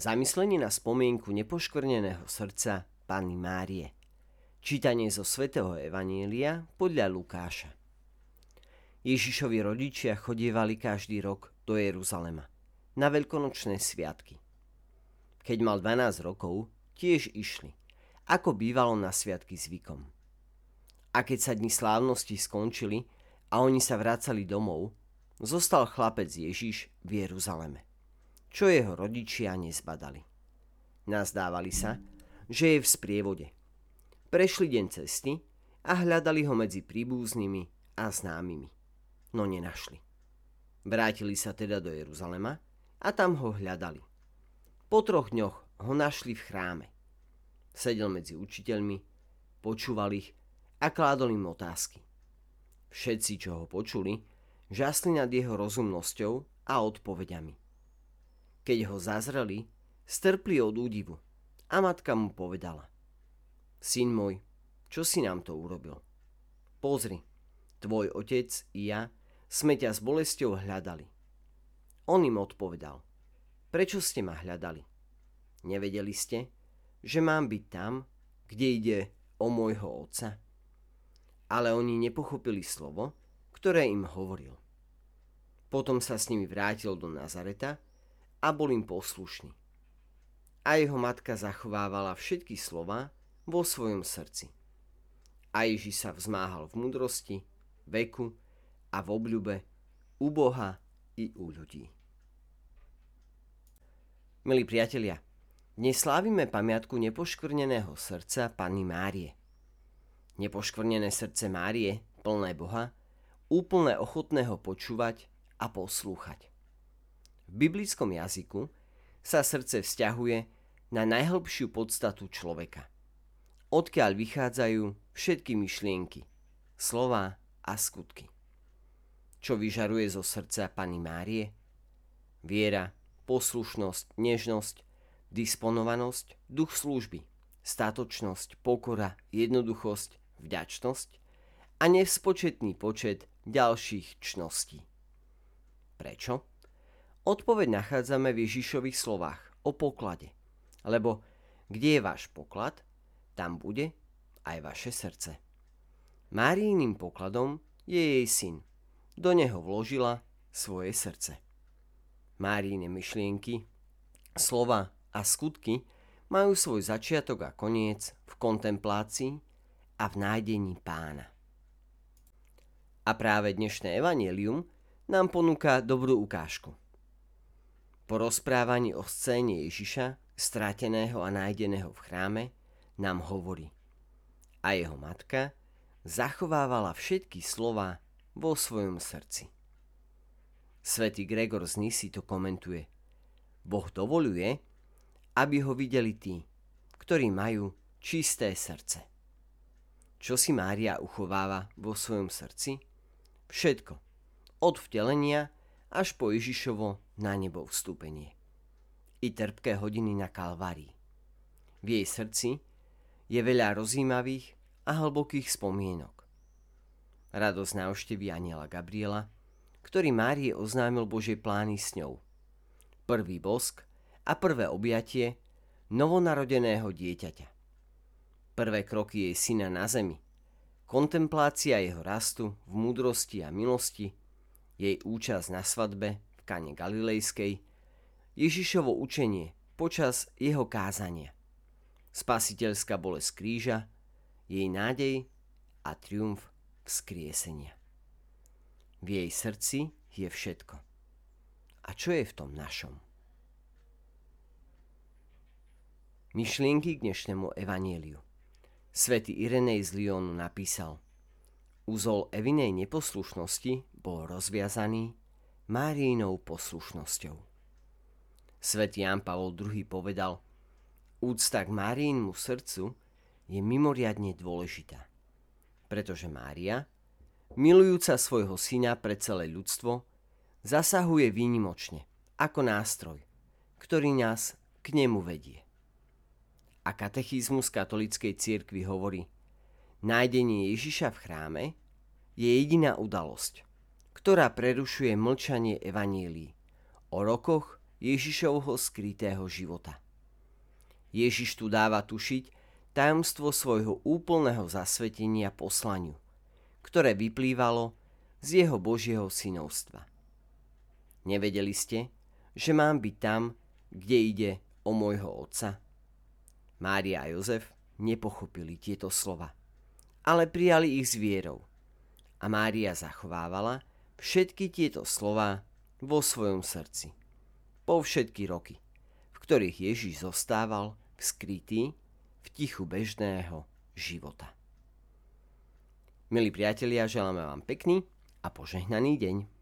Zamyslenie na spomienku nepoškvrneného srdca Panny Márie. Čítanie zo svätého Evanielia podľa Lukáša. Ježišovi rodičia chodievali každý rok do Jeruzalema na veľkonočné sviatky. Keď mal 12 rokov, tiež išli, ako bývalo na sviatky zvykom. A keď sa dni slávnosti skončili a oni sa vracali domov, zostal chlapec Ježiš v Jeruzaleme čo jeho rodičia nezbadali. Nazdávali sa, že je v sprievode. Prešli deň cesty a hľadali ho medzi príbuznými a známymi, no nenašli. Vrátili sa teda do Jeruzalema a tam ho hľadali. Po troch dňoch ho našli v chráme. Sedel medzi učiteľmi, počúval ich a kládol im otázky. Všetci, čo ho počuli, žasli nad jeho rozumnosťou a odpovediami. Keď ho zazreli, strpli od údivu a matka mu povedala. Syn môj, čo si nám to urobil? Pozri, tvoj otec i ja sme ťa s bolesťou hľadali. On im odpovedal. Prečo ste ma hľadali? Nevedeli ste, že mám byť tam, kde ide o môjho otca? Ale oni nepochopili slovo, ktoré im hovoril. Potom sa s nimi vrátil do Nazareta a bol im poslušný. A jeho matka zachovávala všetky slova vo svojom srdci. A Ježiš sa vzmáhal v mudrosti, veku a v obľube u Boha i u ľudí. Milí priatelia, dnes slávime pamiatku nepoškvrneného srdca Panny Márie. Nepoškvrnené srdce Márie, plné Boha, úplne ochotného počúvať a poslúchať. V biblickom jazyku sa srdce vzťahuje na najhlbšiu podstatu človeka. Odkiaľ vychádzajú všetky myšlienky, slova a skutky. Čo vyžaruje zo srdca Pani Márie? Viera, poslušnosť, nežnosť, disponovanosť, duch služby, statočnosť, pokora, jednoduchosť, vďačnosť a nespočetný počet ďalších čností. Prečo? Odpoveď nachádzame v Ježišových slovách o poklade. Lebo kde je váš poklad, tam bude aj vaše srdce. Márijným pokladom je jej syn. Do neho vložila svoje srdce. Márijne myšlienky, slova a skutky majú svoj začiatok a koniec v kontemplácii a v nájdení pána. A práve dnešné evanelium nám ponúka dobrú ukážku. Po rozprávaní o scéne Ježiša, stráteného a nájdeného v chráme, nám hovorí. A jeho matka zachovávala všetky slova vo svojom srdci. Svetý Gregor z Nisi to komentuje. Boh dovoluje, aby ho videli tí, ktorí majú čisté srdce. Čo si Mária uchováva vo svojom srdci? Všetko. Od vtelenia až po Ježišovo na nebo vstúpenie. I trpké hodiny na Kalvárii. V jej srdci je veľa rozímavých a hlbokých spomienok. Radosť návštevy aniela Gabriela, ktorý Márie oznámil Božie plány s ňou. Prvý bosk a prvé objatie novonarodeného dieťaťa. Prvé kroky jej syna na zemi, kontemplácia jeho rastu v múdrosti a milosti, jej účasť na svadbe v Kane Galilejskej, Ježišovo učenie počas jeho kázania, spasiteľská bolesť kríža, jej nádej a triumf vzkriesenia. V jej srdci je všetko. A čo je v tom našom? Myšlienky k dnešnému evanieliu. Svetý Irenej z Lyonu napísal – Úzol Evinej neposlušnosti bol rozviazaný Máriinou poslušnosťou. Svetý Jan Pavol II povedal, úcta k Máriinmu srdcu je mimoriadne dôležitá, pretože Mária, milujúca svojho syna pre celé ľudstvo, zasahuje výnimočne, ako nástroj, ktorý nás k nemu vedie. A katechizmus katolíckej cirkvi hovorí, nájdenie Ježiša v chráme je jediná udalosť, ktorá prerušuje mlčanie evanílií o rokoch Ježišovho skrytého života. Ježiš tu dáva tušiť tajomstvo svojho úplného zasvetenia poslaniu, ktoré vyplývalo z jeho Božieho synovstva. Nevedeli ste, že mám byť tam, kde ide o môjho otca? Mária a Jozef nepochopili tieto slova, ale prijali ich s vierou. A Mária zachovávala všetky tieto slova vo svojom srdci. Po všetky roky, v ktorých Ježiš zostával skrytý, v tichu bežného života. Milí priatelia, želáme vám pekný a požehnaný deň.